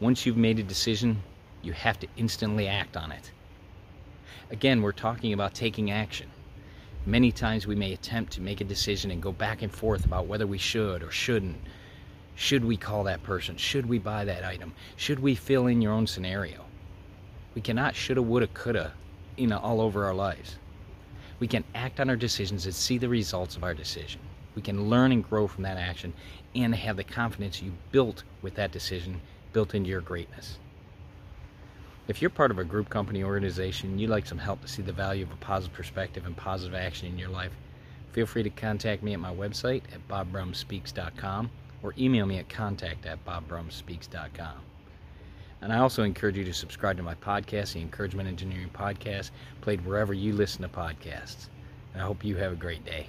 Once you've made a decision, you have to instantly act on it. Again, we're talking about taking action. Many times we may attempt to make a decision and go back and forth about whether we should or shouldn't. Should we call that person? Should we buy that item? Should we fill in your own scenario? We cannot shoulda, woulda, coulda, you know, all over our lives. We can act on our decisions and see the results of our decision. We can learn and grow from that action and have the confidence you built with that decision built into your greatness. If you're part of a group company organization, you'd like some help to see the value of a positive perspective and positive action in your life, feel free to contact me at my website at bobbrumspeaks.com or email me at contact at bobbrumspeaks.com. And I also encourage you to subscribe to my podcast, the Encouragement Engineering Podcast, played wherever you listen to podcasts. And I hope you have a great day.